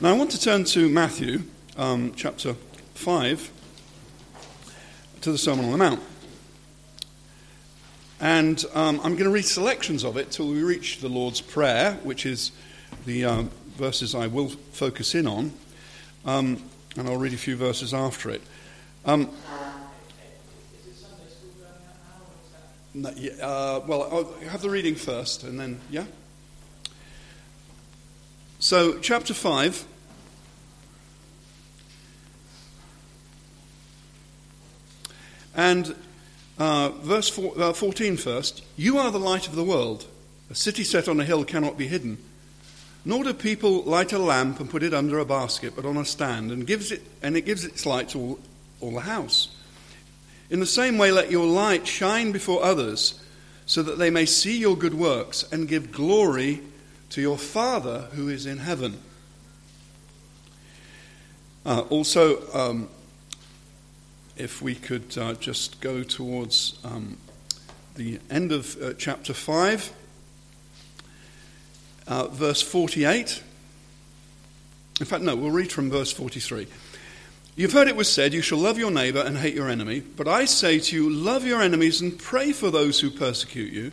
Now, I want to turn to Matthew um, chapter 5, to the Sermon on the Mount. And um, I'm going to read selections of it till we reach the Lord's Prayer, which is the um, verses I will focus in on. Um, and I'll read a few verses after it. Um, uh, well, I'll have the reading first, and then, yeah? So, chapter 5. And uh, verse four, uh, 14 first. You are the light of the world. A city set on a hill cannot be hidden. Nor do people light a lamp and put it under a basket, but on a stand, and, gives it, and it gives its light to all, all the house. In the same way, let your light shine before others, so that they may see your good works and give glory to your Father who is in heaven. Uh, also, um, if we could uh, just go towards um, the end of uh, chapter 5, uh, verse 48. In fact, no, we'll read from verse 43. You've heard it was said, You shall love your neighbor and hate your enemy. But I say to you, love your enemies and pray for those who persecute you,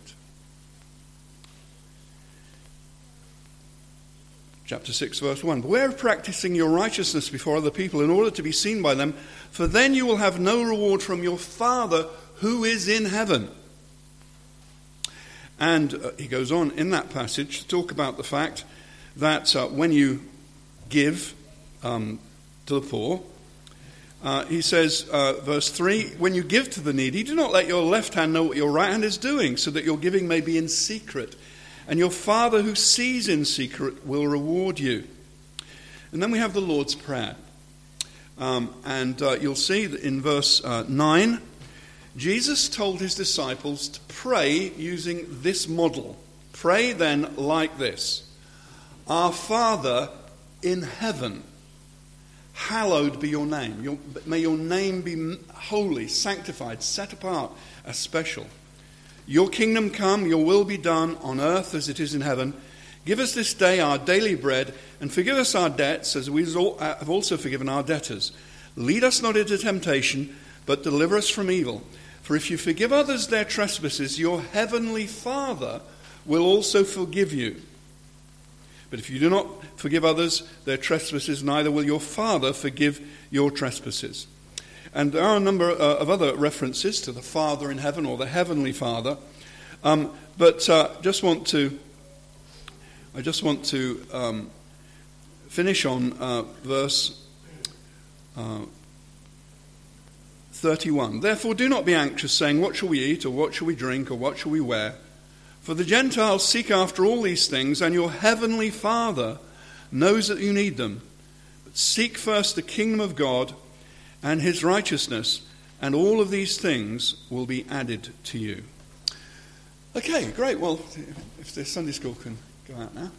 Chapter 6, verse 1. Beware of practicing your righteousness before other people in order to be seen by them, for then you will have no reward from your Father who is in heaven. And uh, he goes on in that passage to talk about the fact that uh, when you give um, to the poor, uh, he says, uh, verse 3 When you give to the needy, do not let your left hand know what your right hand is doing, so that your giving may be in secret. And your Father who sees in secret will reward you. And then we have the Lord's Prayer. Um, and uh, you'll see that in verse uh, 9 Jesus told his disciples to pray using this model. Pray then like this Our Father in heaven, hallowed be your name. Your, may your name be holy, sanctified, set apart as special. Your kingdom come, your will be done on earth as it is in heaven. Give us this day our daily bread, and forgive us our debts as we uh, have also forgiven our debtors. Lead us not into temptation, but deliver us from evil. For if you forgive others their trespasses, your heavenly Father will also forgive you. But if you do not forgive others their trespasses, neither will your Father forgive your trespasses. And there are a number uh, of other references to the Father in heaven or the Heavenly Father. Um, but uh, just want to, I just want to um, finish on uh, verse uh, 31. Therefore, do not be anxious, saying, What shall we eat, or what shall we drink, or what shall we wear? For the Gentiles seek after all these things, and your heavenly Father knows that you need them. But seek first the kingdom of God and his righteousness, and all of these things will be added to you. Okay, great. Well, if the Sunday school can go out now.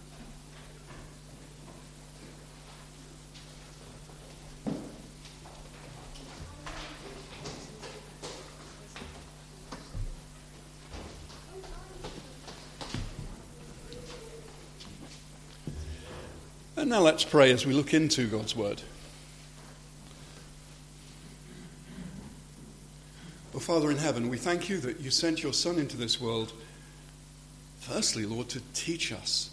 And now let's pray as we look into God's Word. Father in heaven, we thank you that you sent your Son into this world, firstly, Lord, to teach us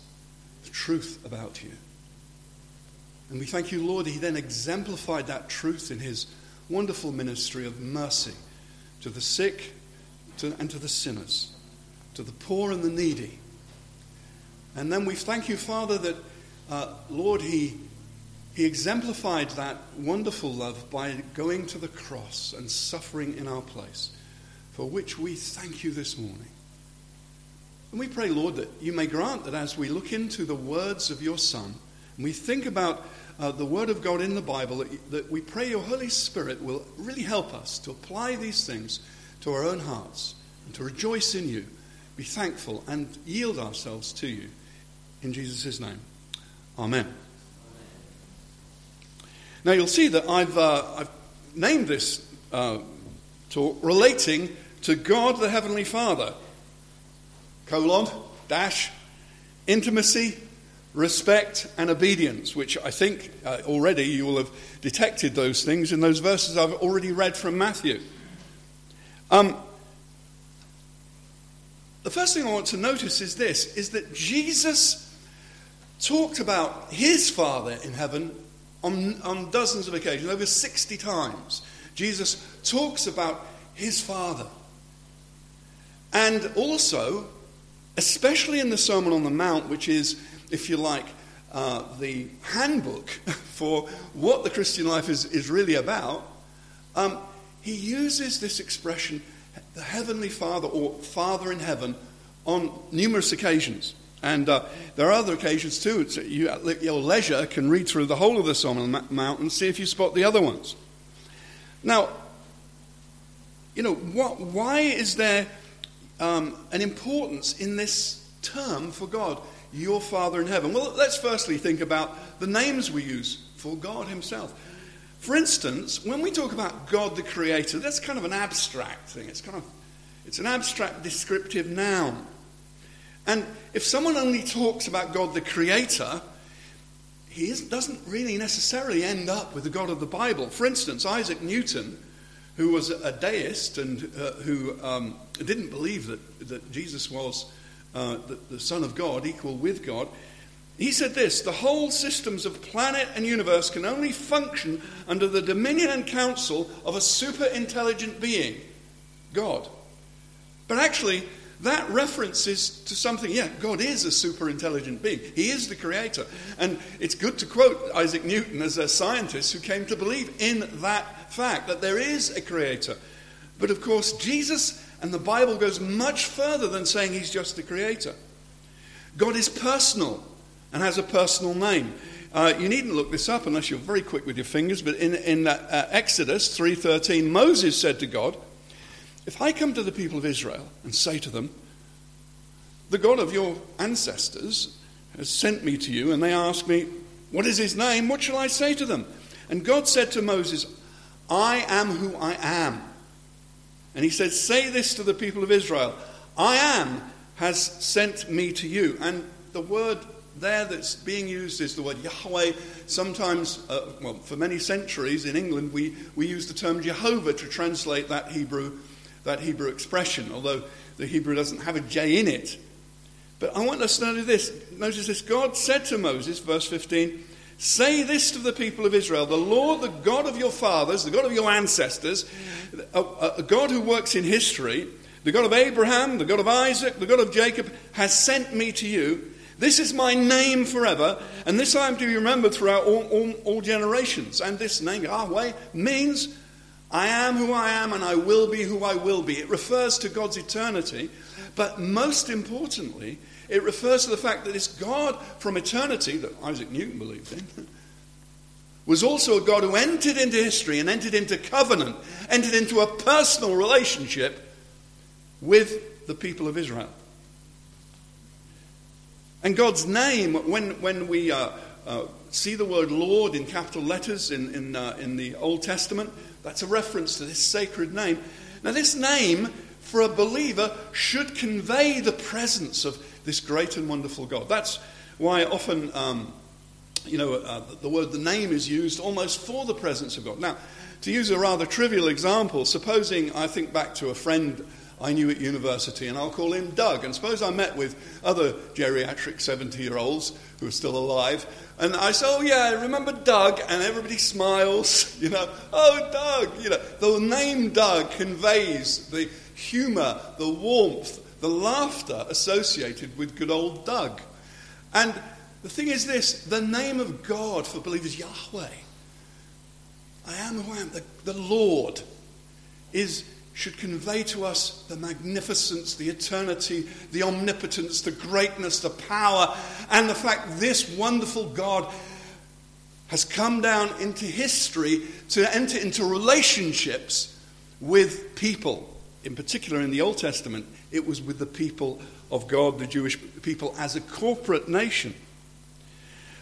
the truth about you. And we thank you, Lord, that he then exemplified that truth in his wonderful ministry of mercy to the sick to, and to the sinners, to the poor and the needy. And then we thank you, Father, that uh, Lord, he, he exemplified that wonderful love by going to the cross and suffering in our place, for which we thank you this morning. And we pray, Lord, that you may grant that as we look into the words of your Son, and we think about uh, the Word of God in the Bible, that, that we pray your Holy Spirit will really help us to apply these things to our own hearts and to rejoice in you, be thankful, and yield ourselves to you. In Jesus' name. Amen. Now you'll see that I've, uh, I've named this uh, talk relating to God the Heavenly Father. Colon, dash, intimacy, respect, and obedience, which I think uh, already you will have detected those things in those verses I've already read from Matthew. Um, the first thing I want to notice is this is that Jesus talked about his Father in heaven on, on dozens of occasions, over 60 times. Jesus talks about his Father. And also, especially in the Sermon on the Mount, which is, if you like, uh, the handbook for what the Christian life is, is really about, um, he uses this expression, the Heavenly Father or Father in heaven, on numerous occasions. And uh, there are other occasions too. You, at your leisure, can read through the whole of the Sermon on the Mount and see if you spot the other ones. Now, you know, what, why is there um, an importance in this term for God, your Father in heaven? Well, let's firstly think about the names we use for God Himself. For instance, when we talk about God the Creator, that's kind of an abstract thing. It's kind of it's an abstract descriptive noun. And if someone only talks about God the Creator, he doesn't really necessarily end up with the God of the Bible. For instance, Isaac Newton, who was a deist and uh, who um, didn't believe that, that Jesus was uh, the, the Son of God, equal with God, he said this the whole systems of planet and universe can only function under the dominion and counsel of a super intelligent being, God. But actually, that references to something, yeah, God is a super intelligent being. He is the creator. And it's good to quote Isaac Newton as a scientist who came to believe in that fact, that there is a creator. But of course, Jesus and the Bible goes much further than saying he's just the creator. God is personal and has a personal name. Uh, you needn't look this up unless you're very quick with your fingers, but in, in uh, Exodus 3.13, Moses said to God, if I come to the people of Israel and say to them, The God of your ancestors has sent me to you, and they ask me, What is his name? What shall I say to them? And God said to Moses, I am who I am. And he said, Say this to the people of Israel I am has sent me to you. And the word there that's being used is the word Yahweh. Sometimes, uh, well, for many centuries in England, we, we use the term Jehovah to translate that Hebrew that Hebrew expression, although the Hebrew doesn't have a J in it. But I want us to notice this. Notice this. God said to Moses, verse 15, Say this to the people of Israel The Lord, the God of your fathers, the God of your ancestors, a, a, God who works in history, the God of Abraham, the God of Isaac, the God of Jacob, has sent me to you. This is my name forever, and this I am to be remembered throughout all, all, all generations. And this name, Yahweh, means I am who I am and I will be who I will be. It refers to God's eternity, but most importantly, it refers to the fact that this God from eternity that Isaac Newton believed in was also a God who entered into history and entered into covenant, entered into a personal relationship with the people of Israel. And God's name, when, when we uh, uh, see the word Lord in capital letters in, in, uh, in the Old Testament, that's a reference to this sacred name. Now, this name for a believer should convey the presence of this great and wonderful God. That's why often, um, you know, uh, the word, the name is used almost for the presence of God. Now, to use a rather trivial example, supposing I think back to a friend I knew at university, and I'll call him Doug. And suppose I met with other geriatric 70 year olds who are still alive, and I say, Oh, yeah, I remember Doug? And everybody smiles, you know, Oh, Doug. You know, the name Doug conveys the humor, the warmth, the laughter associated with good old Doug. And the thing is this the name of God for believers, Yahweh, I am who I am, the, the Lord, is should convey to us the magnificence, the eternity, the omnipotence, the greatness, the power, and the fact this wonderful God has come down into history to enter into relationships with people. In particular, in the Old Testament, it was with the people of God, the Jewish people, as a corporate nation.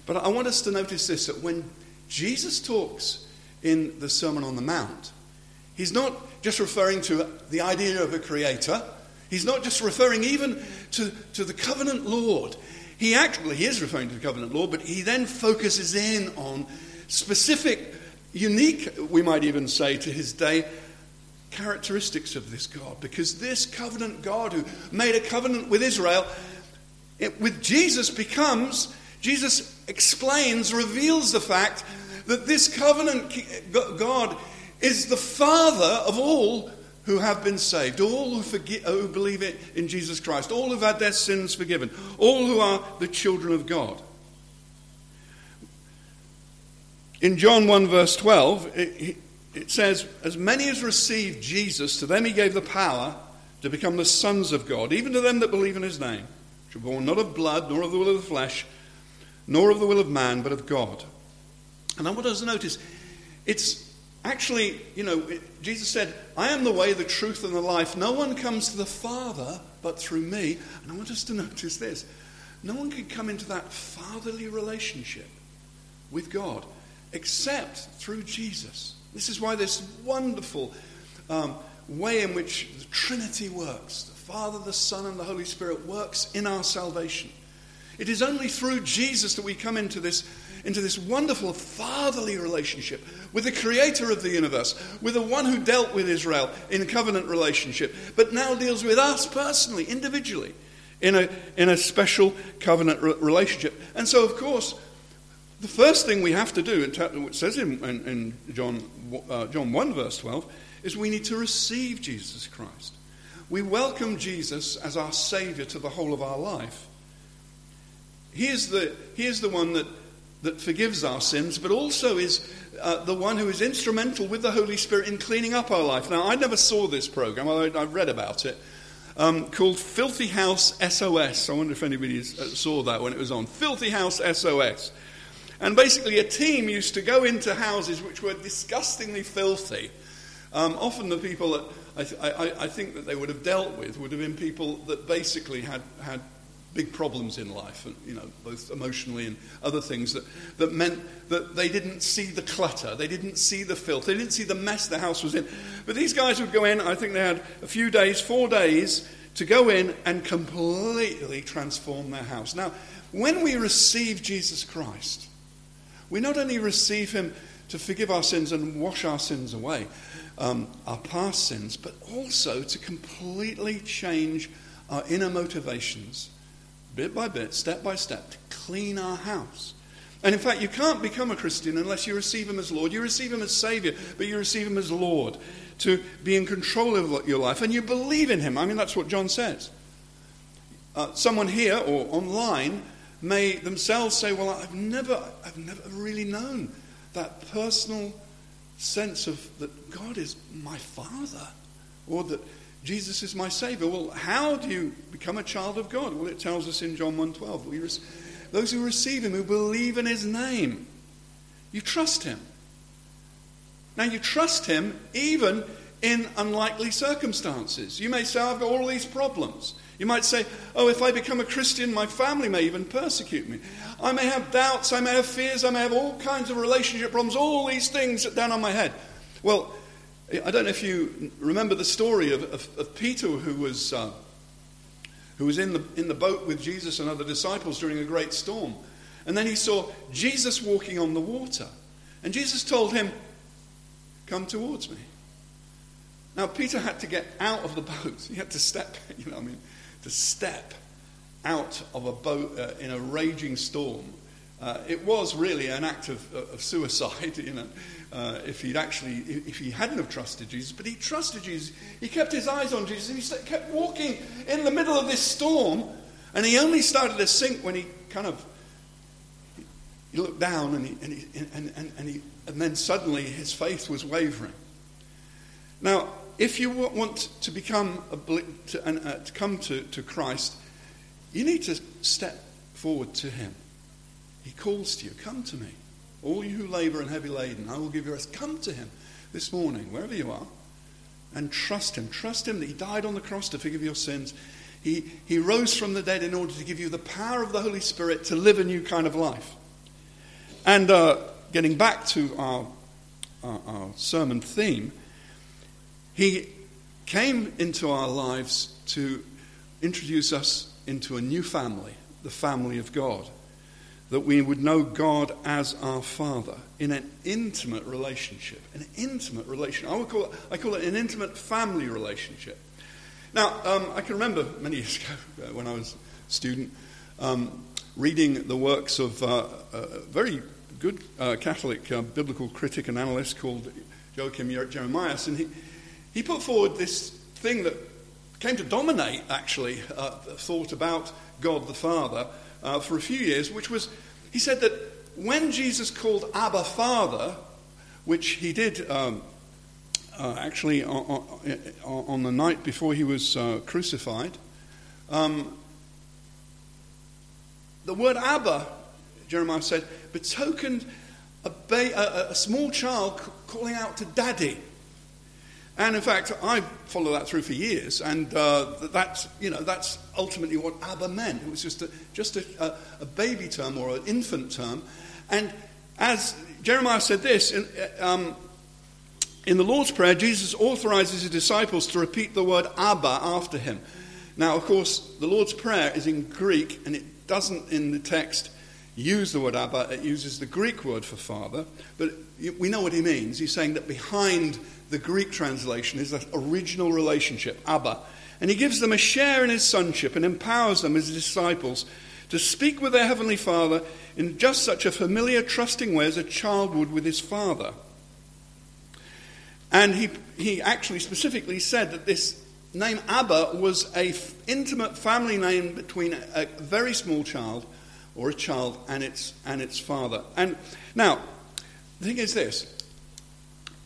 But I want us to notice this that when Jesus talks in the Sermon on the Mount, he's not just referring to the idea of a creator, he's not just referring even to, to the covenant Lord. He actually he is referring to the covenant Lord, but he then focuses in on specific, unique, we might even say to his day, characteristics of this God. Because this covenant God who made a covenant with Israel, it, with Jesus becomes, Jesus explains, reveals the fact that this covenant God is the Father of all who have been saved, all who, who believe in Jesus Christ, all who've had their sins forgiven, all who are the children of God. In John 1, verse 12, it, it says, As many as received Jesus, to them he gave the power to become the sons of God, even to them that believe in his name, which are born not of blood, nor of the will of the flesh, nor of the will of man, but of God. And I want us to notice, it's Actually, you know, Jesus said, I am the way, the truth, and the life. No one comes to the Father but through me. And I want us to notice this no one can come into that fatherly relationship with God except through Jesus. This is why this wonderful um, way in which the Trinity works the Father, the Son, and the Holy Spirit works in our salvation. It is only through Jesus that we come into this into this wonderful fatherly relationship with the creator of the universe, with the one who dealt with Israel in a covenant relationship, but now deals with us personally, individually, in a, in a special covenant re- relationship. And so, of course, the first thing we have to do, it says in, in, in John, uh, John 1, verse 12, is we need to receive Jesus Christ. We welcome Jesus as our Savior to the whole of our life. He is the, he is the one that that forgives our sins, but also is uh, the one who is instrumental with the Holy Spirit in cleaning up our life. Now, I never saw this program, although I've read about it, um, called Filthy House SOS. I wonder if anybody uh, saw that when it was on. Filthy House SOS. And basically, a team used to go into houses which were disgustingly filthy. Um, often, the people that I, th- I, I, think that they would have dealt with would have been people that basically had, had big problems in life, and, you know, both emotionally and other things that, that meant that they didn't see the clutter, they didn't see the filth, they didn't see the mess the house was in. But these guys would go in, I think they had a few days, four days, to go in and completely transform their house. Now, when we receive Jesus Christ, we not only receive him to forgive our sins and wash our sins away, um, our past sins, but also to completely change our inner motivations bit by bit, step by step, to clean our house. And in fact, you can't become a Christian unless you receive Him as Lord. You receive Him as Savior, but you receive Him as Lord to be in control of your life. And you believe in Him. I mean, that's what John says. Uh, someone here or online may themselves say, Well, I've never, I've never really known that personal sense of that God is my Father, or that Jesus is my Savior. Well, how do you become a child of God? Well, it tells us in John 1.12. Those who receive Him, who believe in His name, you trust Him. Now, you trust Him even in unlikely circumstances. You may say, I've got all these problems. You might say, Oh, if I become a Christian, my family may even persecute me. I may have doubts, I may have fears, I may have all kinds of relationship problems, all these things down on my head. Well, I don't know if you remember the story of, of, of Peter who was, uh, who was in, the, in the boat with Jesus and other disciples during a great storm. And then he saw Jesus walking on the water. And Jesus told him, Come towards me. Now, Peter had to get out of the boat. He had to step, you know, I mean, to step out of a boat uh, in a raging storm. Uh, it was really an act of, of suicide, you know uh, if he'd actually, if he hadn't have trusted Jesus, but he trusted Jesus. He kept his eyes on Jesus and he kept walking in the middle of this storm. And he only started to sink when he kind of he looked down and, he, and, he, and, and, and, he, and then suddenly his faith was wavering. Now, if you want to become a, to, uh, to come to, to Christ, you need to step forward to him. He calls to you, come to me. All you who labor and heavy laden, I will give you rest. Come to him this morning, wherever you are, and trust him. Trust him that he died on the cross to forgive your sins. He, he rose from the dead in order to give you the power of the Holy Spirit to live a new kind of life. And uh, getting back to our, our, our sermon theme, he came into our lives to introduce us into a new family, the family of God. That we would know God as our Father in an intimate relationship. An intimate relationship. I, would call it, I call it an intimate family relationship. Now, um, I can remember many years ago uh, when I was a student um, reading the works of uh, a very good uh, Catholic uh, biblical critic and analyst called Joachim Jeremias, and he, he put forward this thing that came to dominate, actually, uh, thought about God the Father uh, for a few years, which was he said that when Jesus called Abba Father, which he did um, uh, actually on, on, on, the night before he was uh, crucified, um, the word Abba, Jeremias said, betokened a, ba- a, a small child calling out to daddy. And in fact, I followed that through for years, and uh, that's, you know, that's ultimately what Abba meant. It was just, a, just a, a baby term or an infant term. And as Jeremias said this, in, um, in the Lord's Prayer, Jesus authorizes his disciples to repeat the word Abba after him. Now, of course, the Lord's Prayer is in Greek, and it doesn't in the text use the word Abba, it uses the Greek word for father, but we know what he means. He's saying that behind the Greek translation is that original relationship, Abba. And he gives them a share in his sonship and empowers them as disciples to speak with their heavenly Father in just such a familiar, trusting way as a child would with his father. And he, he actually specifically said that this name Abba was an f- intimate family name between a, a very small child or a child and its, and its father. And now, the thing is this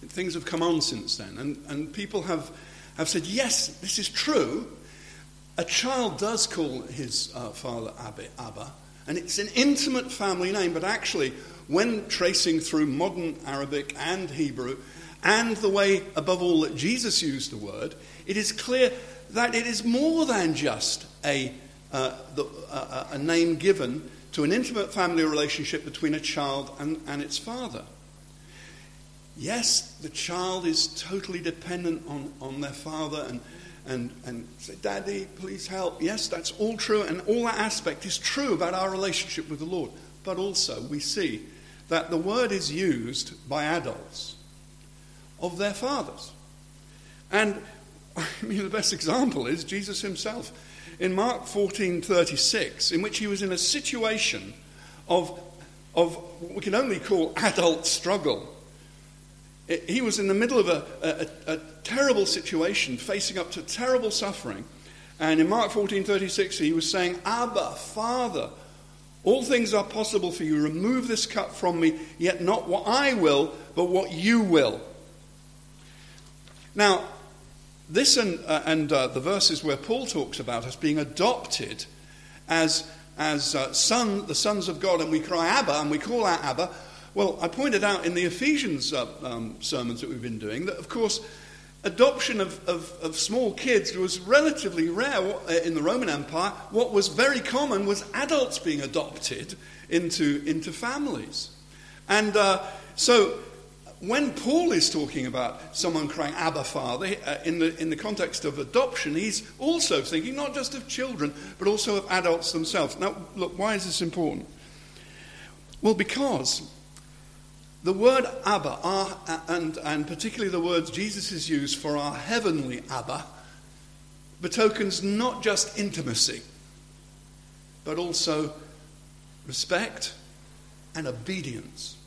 things have come on since then, and, and people have, have said, yes, this is true. A child does call his uh, father Abba, Abba, and it's an intimate family name, but actually, when tracing through modern Arabic and Hebrew, and the way, above all, that Jesus used the word, it is clear that it is more than just a, uh, the, uh, a name given to an intimate family relationship between a child and, and its father. Yes, the child is totally dependent on, on their father and, and, and say, Daddy, please help. Yes, that's all true, and all that aspect is true about our relationship with the Lord. But also, we see that the word is used by adults of their fathers. And I mean, the best example is Jesus himself in Mark 14:36, in which he was in a situation of, of what we can only call adult struggle. He was in the middle of a, a, a terrible situation, facing up to terrible suffering. And in Mark 14:36, he was saying, "Abba, Father, all things are possible for you. Remove this cup from me, yet not what I will, but what you will." Now, this and, uh, and uh, the verses where Paul talks about us being adopted as, as uh, son, the sons of God, and we cry Abba, and we call out Abba. Well, I pointed out in the Ephesians uh, um, sermons that we've been doing that, of course, adoption of, of, of, small kids was relatively rare uh, in the Roman Empire. What was very common was adults being adopted into, into families. And uh, so when Paul is talking about someone crying Abba Father, uh, in, the, in the context of adoption, he's also thinking not just of children, but also of adults themselves. Now, look, why is this important? Well, because the word Abba, our, and, and particularly the words Jesus has used for our heavenly Abba, betokens not just intimacy, but also respect and obedience.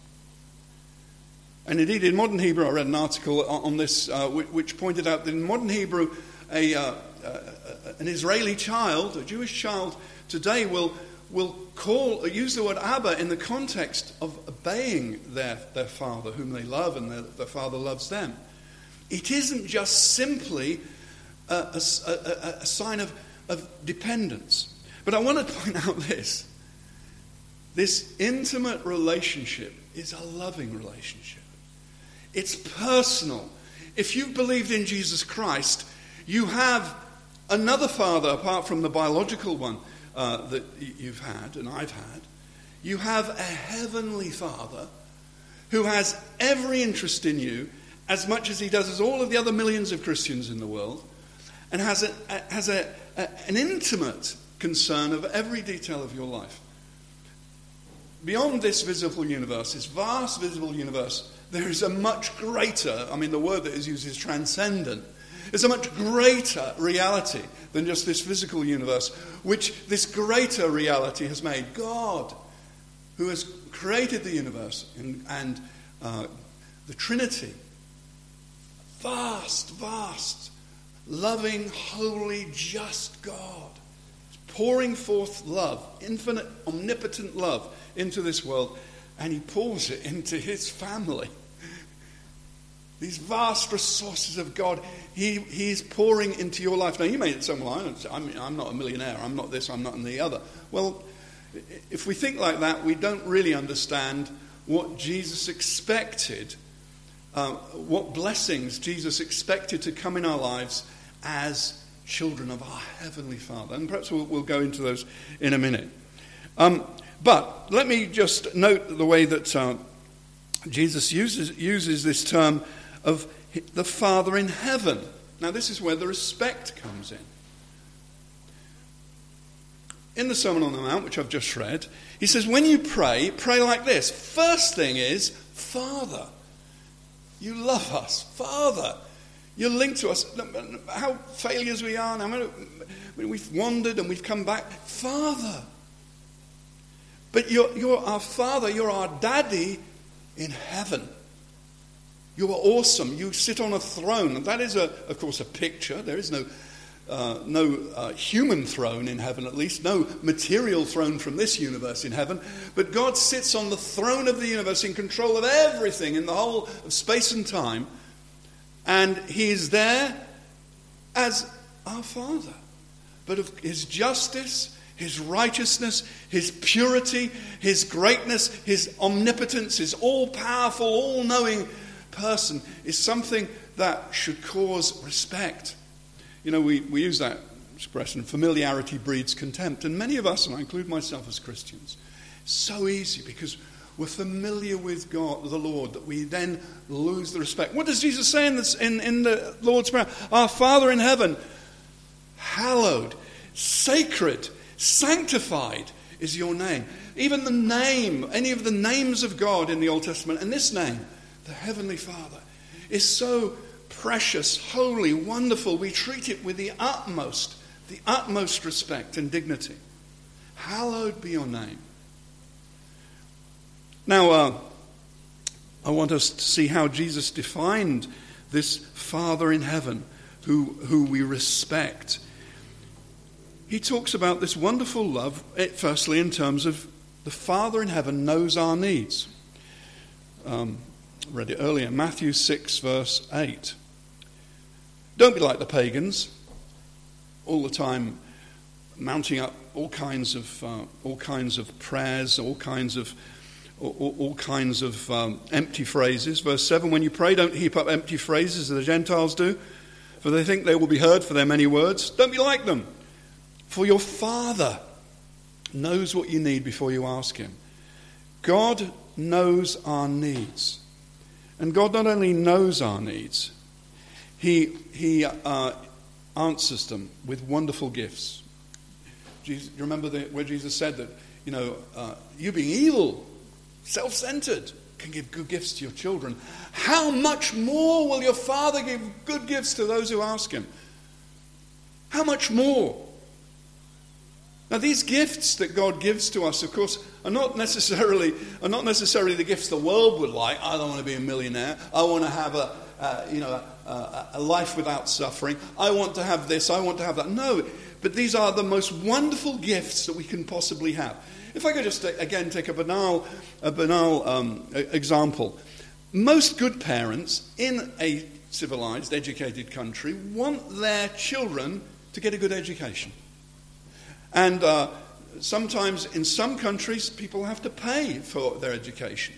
And indeed, in modern Hebrew, I read an article on this uh, which pointed out that in modern Hebrew, a, uh, uh, an Israeli child, a Jewish child, today will, will call, use the word Abba in the context of obeying their, their father, whom they love, and their, their father loves them. It isn't just simply a, a, a, a sign of, of dependence. But I want to point out this This intimate relationship is a loving relationship. It's personal. If you've believed in Jesus Christ, you have another father apart from the biological one uh, that you've had and I've had. You have a heavenly father who has every interest in you as much as he does as all of the other millions of Christians in the world and has, a, has a, a, an intimate concern of every detail of your life. Beyond this visible universe, this vast visible universe, there is a much greater, I mean, the word that is used is transcendent. There's a much greater reality than just this physical universe, which this greater reality has made. God, who has created the universe and, and uh, the Trinity, vast, vast, loving, holy, just God, pouring forth love, infinite, omnipotent love into this world, and He pours it into His family. These vast resources of God, he, He's pouring into your life. Now, you may say, well, I'm, I'm not a millionaire, I'm not this, I'm not the other. Well, if we think like that, we don't really understand what Jesus expected, uh, what blessings Jesus expected to come in our lives as children of our Heavenly Father. And perhaps we'll, we'll go into those in a minute. Um, but let me just note the way that uh, Jesus uses, uses this term of the Father in heaven. Now, this is where the respect comes in. In the Sermon on the Mount, which I've just read, he says, When you pray, pray like this. First thing is, Father. You love us. Father. You're linked to us. How failures we are now. We've wandered and we've come back. Father. But you're, you're our Father. You're our daddy in heaven. You are awesome. You sit on a throne. That is, a, of course, a picture. There is no, uh, no uh, human throne in heaven, at least, no material throne from this universe in heaven. But God sits on the throne of the universe in control of everything in the whole of space and time. And He is there as our Father. But of His justice, His righteousness, His purity, His greatness, His omnipotence, His all powerful, all knowing person is something that should cause respect. You know, we, we use that expression familiarity breeds contempt. And many of us, and I include myself as Christians, so easy because we're familiar with God, the Lord, that we then lose the respect. What does Jesus say in, this, in, in the Lord's Prayer? Our Father in heaven, hallowed, sacred, sanctified is your name. Even the name, any of the names of God in the Old Testament, and this name, the Heavenly Father, is so precious, holy, wonderful. We treat it with the utmost, the utmost respect and dignity. Hallowed be your name. Now, uh, I want us to see how Jesus defined this Father in heaven who, who we respect. He talks about this wonderful love, eh, firstly, in terms of the Father in heaven knows our needs. Um, read it earlier, Matthew 6, verse 8. Don't be like the pagans, all the time mounting up all kinds of, uh, all kinds of prayers, all kinds of, all, all kinds of um, empty phrases. Verse 7 When you pray, don't heap up empty phrases as the Gentiles do, for they think they will be heard for their many words. Don't be like them, for your Father knows what you need before you ask Him. God knows our needs. And God not only knows our needs, He, he uh, answers them with wonderful gifts. Jesus, you remember the, where Jesus said that, you know, uh, you being evil, self centered, can give good gifts to your children. How much more will your Father give good gifts to those who ask Him? How much more? Now, these gifts that God gives to us, of course, are not necessarily, are not necessarily the gifts the world would like. I don't want to be a millionaire. I want to have a, you know, a, a life without suffering. I want to have this. I want to have that. No, but these are the most wonderful gifts that we can possibly have. If I could just, uh, again, take a banal, a banal um, example. Most good parents in a civilized, educated country want their children to get a good education. And uh, sometimes in some countries, people have to pay for their education.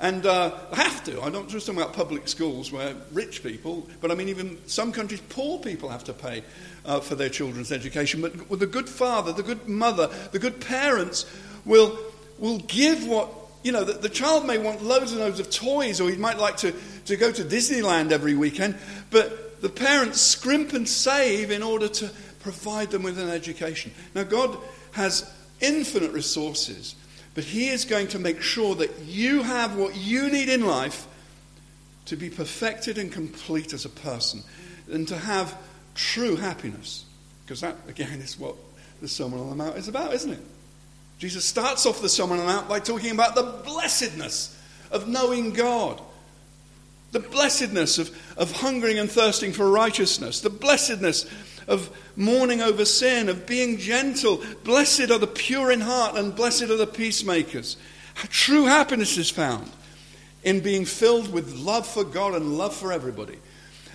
And uh, have to. I don't just talk about public schools where rich people, but I mean, even some countries, poor people have to pay uh, for their children's education. But with the good father, the good mother, the good parents will, will give what, you know, the, the child may want loads and loads of toys, or he might like to, to go to Disneyland every weekend, but the parents scrimp and save in order to provide them with an education. Now, God has infinite resources. But He is going to make sure that you have what you need in life to be perfected and complete as a person and to have true happiness. Because that, again, is what the Sermon on the Mount is about, isn't it? Jesus starts off the Sermon on the Mount by talking about the blessedness of knowing God, the blessedness of, of hungering and thirsting for righteousness, the blessedness of mourning over sin, of being gentle. Blessed are the pure in heart, and blessed are the peacemakers. True happiness is found in being filled with love for God and love for everybody.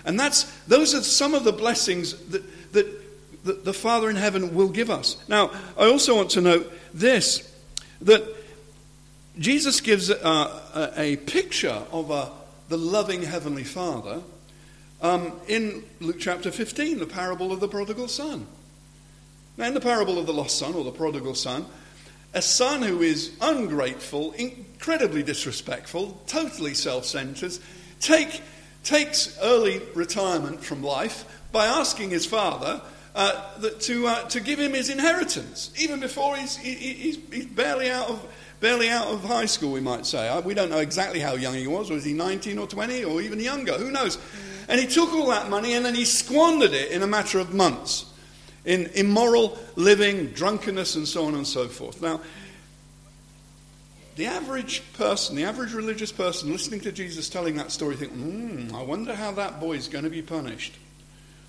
And that's, those are some of the blessings that, that, that the Father in heaven will give us. Now, I also want to note this that Jesus gives a, a, a picture of a, the loving Heavenly Father um, in Luke chapter 15, the parable of the prodigal son. Now, in the parable of the lost son or the prodigal son, a son who is ungrateful, incredibly disrespectful, totally self centered, take, takes early retirement from life by asking his father uh, that, to, uh, to give him his inheritance, even before he's, he, he's, he's barely out of barely out of high school, we might say. We don't know exactly how young he was. Was he 19 or 20 or even younger? Who knows? And he took all that money and then he squandered it in a matter of months in immoral living, drunkenness, and so on and so forth. Now, the average person, the average religious person listening to Jesus telling that story, think, hmm, I wonder how that boy is going to be punished.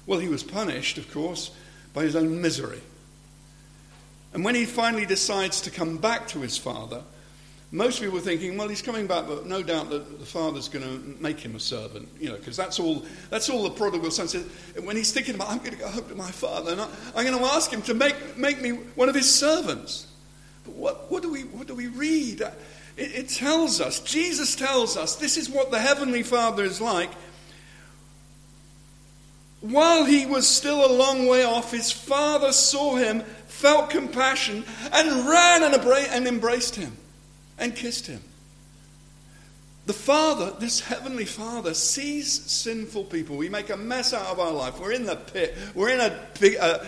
Well, he was punished, of course, by his own misery. And when he finally decides to come back to his father, most people were thinking, well, he's coming back, but no doubt that the father's going to make him a servant, you know, because that's all, that's all the prodigal son said. When he's thinking about, I'm going to go home to my father, and I, am going to ask him to make, make me one of his servants. But what, what, do, we, what do we read? It, it tells us, Jesus tells us, this is what the Heavenly Father is like. While he was still a long way off, his father saw him, felt compassion, and ran and embraced him and kissed him. The Father, this Heavenly Father, sees sinful people. We make a mess out of our life. We're in the pit. We're in a, pig, a,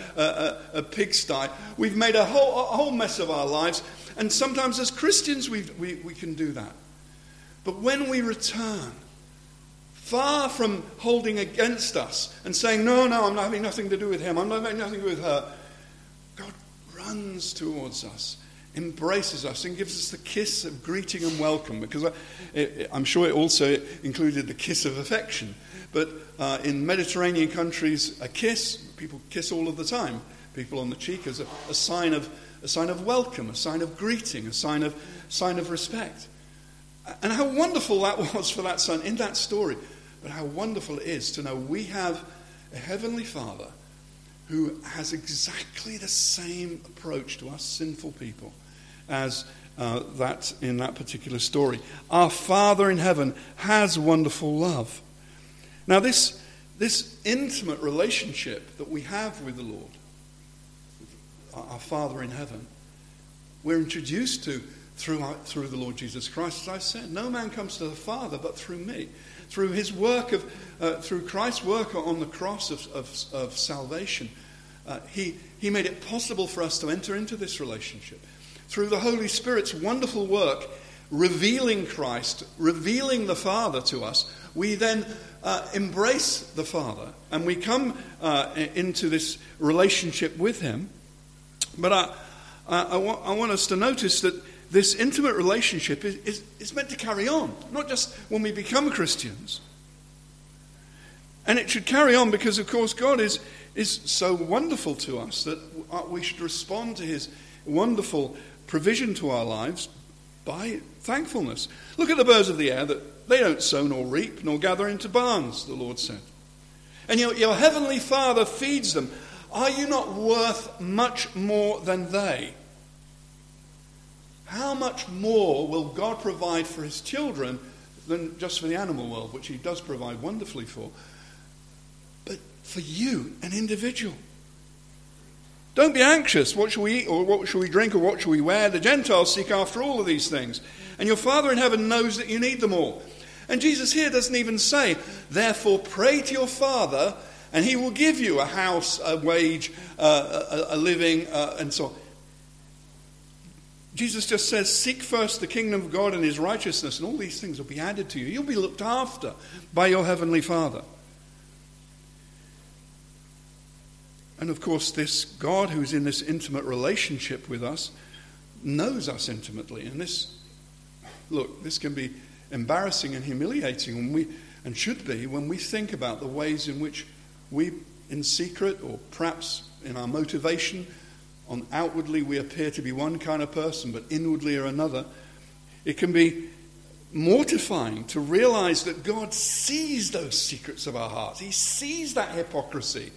a, a pigsty. We've made a whole, a whole mess of our lives. And sometimes as Christians, we, we, we can do that. But when we return, far from holding against us and saying, No, no, I'm having nothing to do with him, I'm not having nothing to do with her, God runs towards us embraces us and gives us the kiss of greeting and welcome. Because I, am sure it also included the kiss of affection. But uh, in Mediterranean countries, a kiss, people kiss all of the time. People on the cheek as a, a, sign of a sign of welcome, a sign of greeting, a sign of sign of respect. And how wonderful that was for that son in that story. But how wonderful it is to know we have a heavenly Father who has exactly the same approach to us sinful people as uh, that in that particular story. Our Father in heaven has wonderful love. Now, this, this intimate relationship that we have with the Lord, our Father in heaven, we're introduced to through, through the Lord Jesus Christ. As I said, no man comes to the Father but through me. Through his work of, uh, through Christ's work on the cross of, of, of salvation, uh, he, he made it possible for us to enter into this relationship through the Holy Spirit's wonderful work, revealing Christ, revealing the Father to us, we then uh, embrace the Father and we come uh, into this relationship with Him. But I, I, I, want, I, want, us to notice that this intimate relationship is, is, is meant to carry on, not just when we become Christians. And it should carry on because, of course, God is, is so wonderful to us that we should respond to His wonderful provision to our lives by thankfulness. Look at the birds of the air that they don't sow nor reap nor gather into barns, the Lord said. And your, your heavenly Father feeds them. Are you not worth much more than they? how much more will God provide for his children than just for the animal world, which he does provide wonderfully for, but for you, an individual? Don't be anxious. What shall we eat, or what shall we drink, or what shall we wear? The Gentiles seek after all of these things. And your Father in heaven knows that you need them all. And Jesus here doesn't even say, therefore pray to your Father, and he will give you a house, a wage, uh, a, a, living, uh, and so on. Jesus just says, Seek first the kingdom of God and his righteousness, and all these things will be added to you. You'll be looked after by your heavenly Father. And of course, this God who's in this intimate relationship with us knows us intimately. And this, look, this can be embarrassing and humiliating when we, and should be when we think about the ways in which we, in secret or perhaps in our motivation, on outwardly we appear to be one kind of person, but inwardly are another. It can be mortifying to realize that God sees those secrets of our hearts. He sees that hypocrisy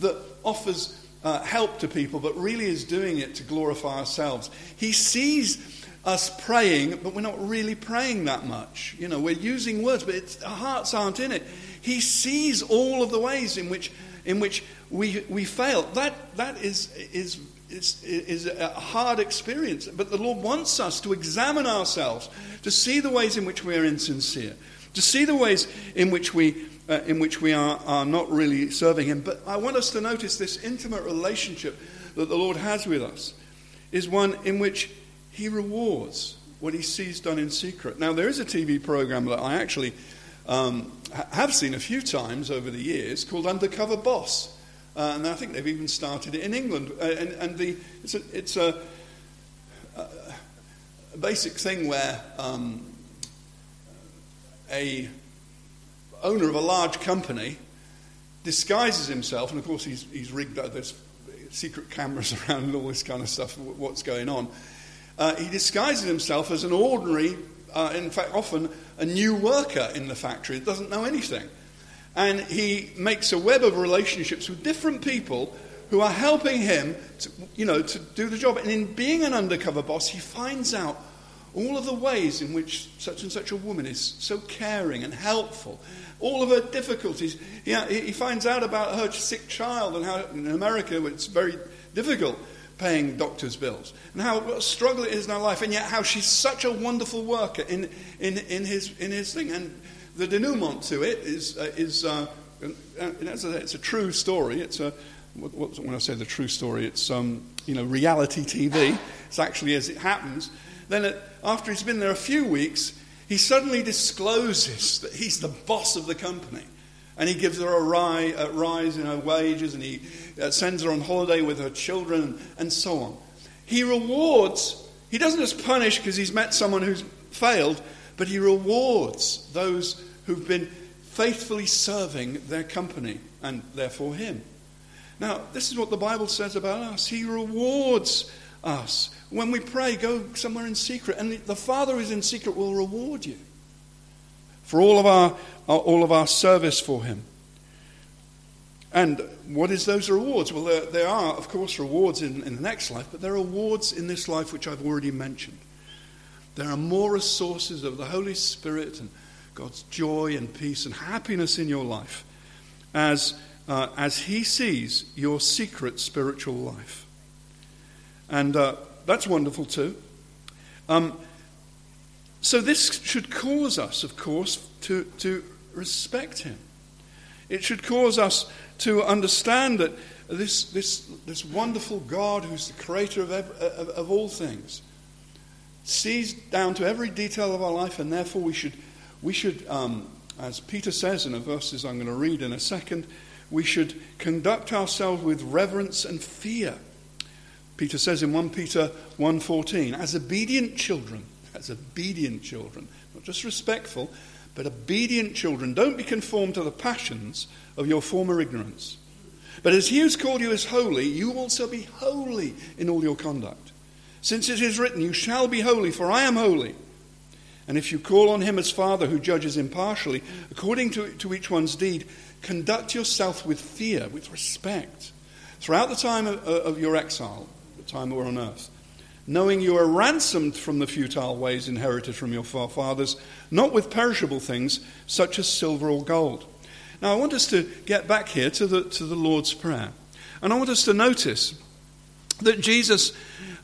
that offers uh, help to people, but really is doing it to glorify ourselves. He sees us praying, but we're not really praying that much. You know, we're using words, but our hearts aren't in it. He sees all of the ways in which, in which we, we fail. That, that is, is, is, is a hard experience, but the Lord wants us to examine ourselves, to see the ways in which we are insincere, to see the ways in which we uh, in which we are, are not really serving Him. But I want us to notice this intimate relationship that the Lord has with us is one in which He rewards what He sees done in secret. Now, there is a TV program that I actually um, have seen a few times over the years called Undercover Boss. Uh, and I think they've even started it in England. Uh, and, and the, it's, a, it's a, a, basic thing where um, a owner of a large company disguises himself, and of course he's, he's rigged up, there's secret cameras around and all this kind of stuff, what's going on. Uh, he disguises himself as an ordinary, uh, in fact, often a new worker in the factory that doesn't know anything. And he makes a web of relationships with different people who are helping him to, you know, to do the job. And in being an undercover boss, he finds out all of the ways in which such and such a woman is so caring and helpful all of her difficulties. Yeah, he finds out about her sick child and how in America it's very difficult paying doctor's bills and how what a struggle it is in her life, and yet how she's such a wonderful worker in, in, in, his, in his thing. And the denouement to it is, uh, is uh, it's, a, it's a true story. It's a, what, what, when I say the true story, it's um, you know reality TV. It's actually as it happens. Then, after he's been there a few weeks, he suddenly discloses that he's the boss of the company. And he gives her a rise, a rise in her wages and he uh, sends her on holiday with her children and so on. He rewards, he doesn't just punish because he's met someone who's failed, but he rewards those who've been faithfully serving their company and therefore him. Now, this is what the Bible says about us. He rewards us. When we pray, go somewhere in secret, and the Father who's in secret will reward you for all of our, all of our service for Him. And what is those rewards? Well, there, there are, of course, rewards in, in the next life, but there are rewards in this life which I've already mentioned. There are more resources of the Holy Spirit and God's joy and peace and happiness in your life as, uh, as He sees your secret spiritual life. And uh, that's wonderful too. Um, so, this should cause us, of course, to, to respect him. It should cause us to understand that this, this, this wonderful God, who's the creator of, every, of, of all things, sees down to every detail of our life, and therefore we should, we should um, as Peter says in the verses I'm going to read in a second, we should conduct ourselves with reverence and fear Peter says in 1 Peter 1:14, as obedient children, as obedient children, not just respectful, but obedient children, don't be conformed to the passions of your former ignorance. But as he who's called you is holy, you also be holy in all your conduct. Since it is written, You shall be holy, for I am holy. And if you call on him as Father who judges impartially, according to, to each one's deed, conduct yourself with fear, with respect, throughout the time of, of your exile, the time we're on earth. knowing you are ransomed from the futile ways inherited from your forefathers, not with perishable things such as silver or gold. Now, I want us to get back here to the, to the Lord's Prayer. And I want us to notice that Jesus,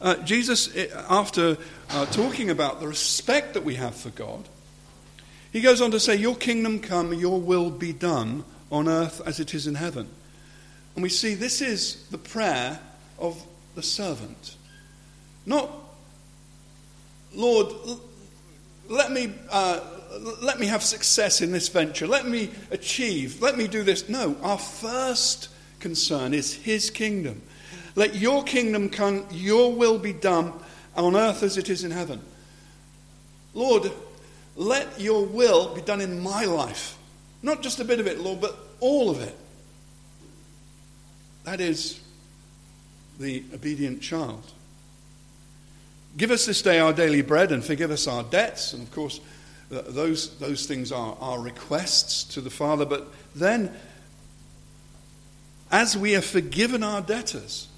uh, Jesus eh, after uh, talking about the respect that we have for God, he goes on to say, Your kingdom come, your will be done on earth as it is in heaven. And we see this is the prayer of the servant. Not, Lord, let me, uh, let me have success in this venture. Let me achieve. Let me do this. No, our first concern is His kingdom. Let your kingdom come, your will be done on earth as it is in heaven. Lord, let your will be done in my life. Not just a bit of it, Lord, but all of it. That is the obedient child. Give us this day our daily bread and forgive us our debts. And of course, those, those things are our requests to the Father. But then, as we have forgiven our debtors,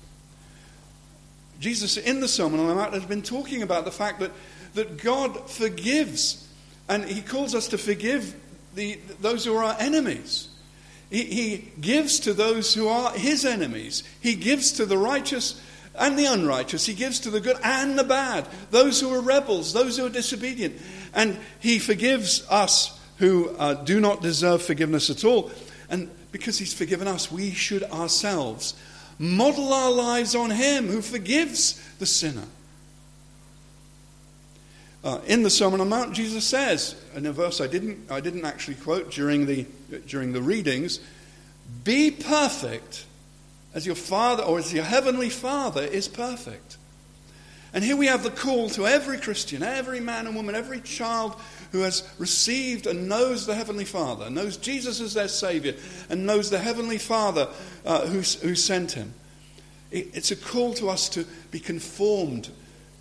Jesus in the Sermon on the Mount has been talking about the fact that, that God forgives. And he calls us to forgive the, those who are our enemies. He, he gives to those who are his enemies. He gives to the righteous and the unrighteous. He gives to the good and the bad, those who are rebels, those who are disobedient. And he forgives us who uh, do not deserve forgiveness at all. And because he's forgiven us, we should ourselves model our lives on him who forgives the sinner. Uh, in the Sermon on the Mount, Jesus says, in a verse I didn't, I didn't actually quote during the, during the readings, be perfect as your Father, or as your Heavenly Father is perfect. And here we have the call to every Christian, every man and woman, every child who has received and knows the Heavenly Father, knows Jesus as their Savior, and knows the Heavenly Father uh, who, who sent him. It, it's a call to us to be conformed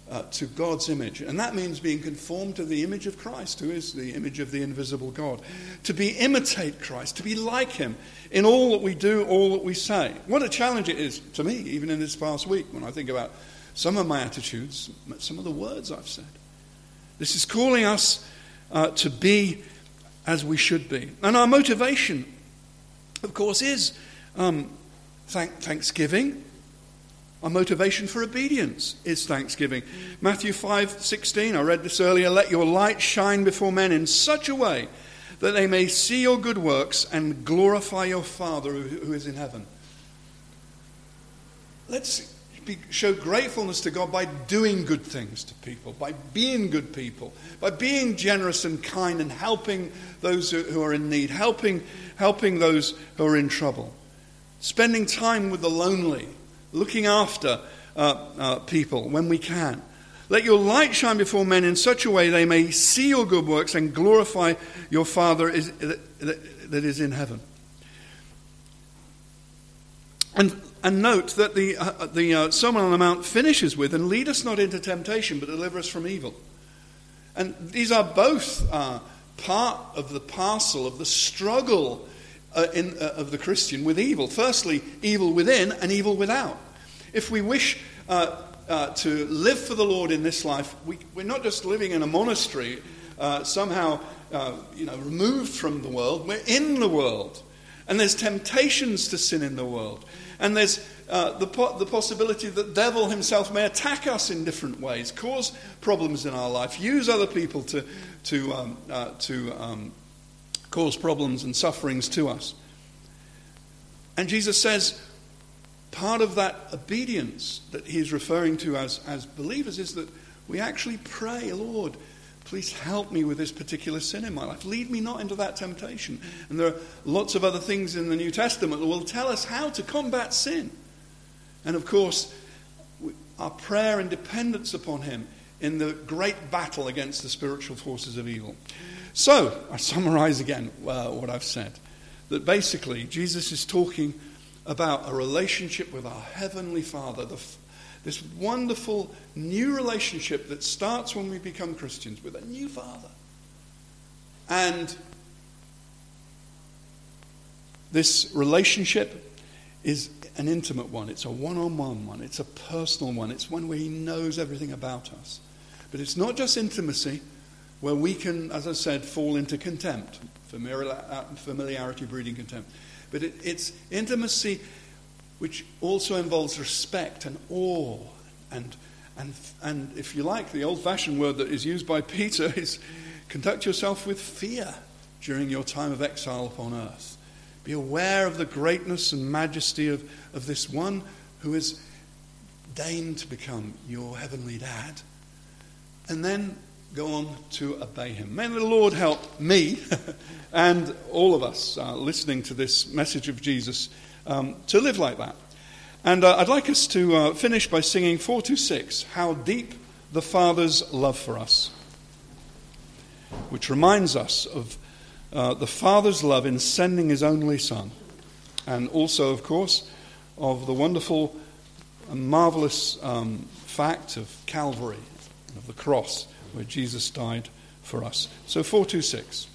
uh, to God's image. And that means being conformed to the image of Christ, who is the image of the invisible God. To be imitate Christ, to be like him in all that we do, all that we say. What a challenge it is to me, even in this past week, when I think about some of my attitudes, some of the words I've said. This is calling us uh, to be as we should be. And our motivation, of course, is um, thank- thanksgiving our motivation for obedience is thanksgiving. Matthew 5:16, I read this earlier, let your light shine before men in such a way that they may see your good works and glorify your Father who is in heaven. Let's be, show gratefulness to God by doing good things to people, by being good people, by being generous and kind and helping those who are in need, helping, helping those who are in trouble, spending time with the lonely looking after uh, uh, people when we can. Let your light shine before men in such a way they may see your good works and glorify your Father is, that is in heaven. And, and note that the, uh, the uh, Sermon on the Mount finishes with, and lead us not into temptation, but deliver us from evil. And these are both uh, part of the parcel of the struggle uh, in, uh, of the Christian with evil. Firstly, evil within and evil without. If we wish uh, uh to live for the Lord in this life, we, are not just living in a monastery, uh, somehow uh, you know, removed from the world, we're in the world. And there's temptations to sin in the world. And there's uh, the, po- the possibility that the devil himself may attack us in different ways, cause problems in our life, use other people to, to, um, uh, to um, cause problems and sufferings to us. And Jesus says, part of that obedience that he's referring to as, as believers is that we actually pray, Lord, please help me with this particular sin in my life. Lead me not into that temptation. And there are lots of other things in the New Testament that will tell us how to combat sin. And of course, our prayer and dependence upon him in the great battle against the spiritual forces of evil. So, I summarize again uh, what I've said. That basically, Jesus is talking about a relationship with our Heavenly Father, the, this wonderful new relationship that starts when we become Christians with a new Father. And this relationship is an intimate one, it's a one on one one, it's a personal one, it's one where He knows everything about us. But it's not just intimacy where we can, as I said, fall into contempt, uh, familiarity breeding contempt. But it, it's intimacy which also involves respect and awe and, and, and if you like, the old fashioned word that is used by Peter is conduct yourself with fear during your time of exile upon earth. Be aware of the greatness and majesty of, of this one who has deigned to become your heavenly dad. And then go on to obey him. May the Lord help me and all of us uh, listening to this message of Jesus um, to live like that. And uh, I'd like us to uh, finish by singing 426 How Deep the Father's Love for Us, which reminds us of uh, the Father's love in sending his only Son, and also, of course, of the wonderful and marvelous um, fact of Calvary, of the cross, where Jesus died for us. So, 426.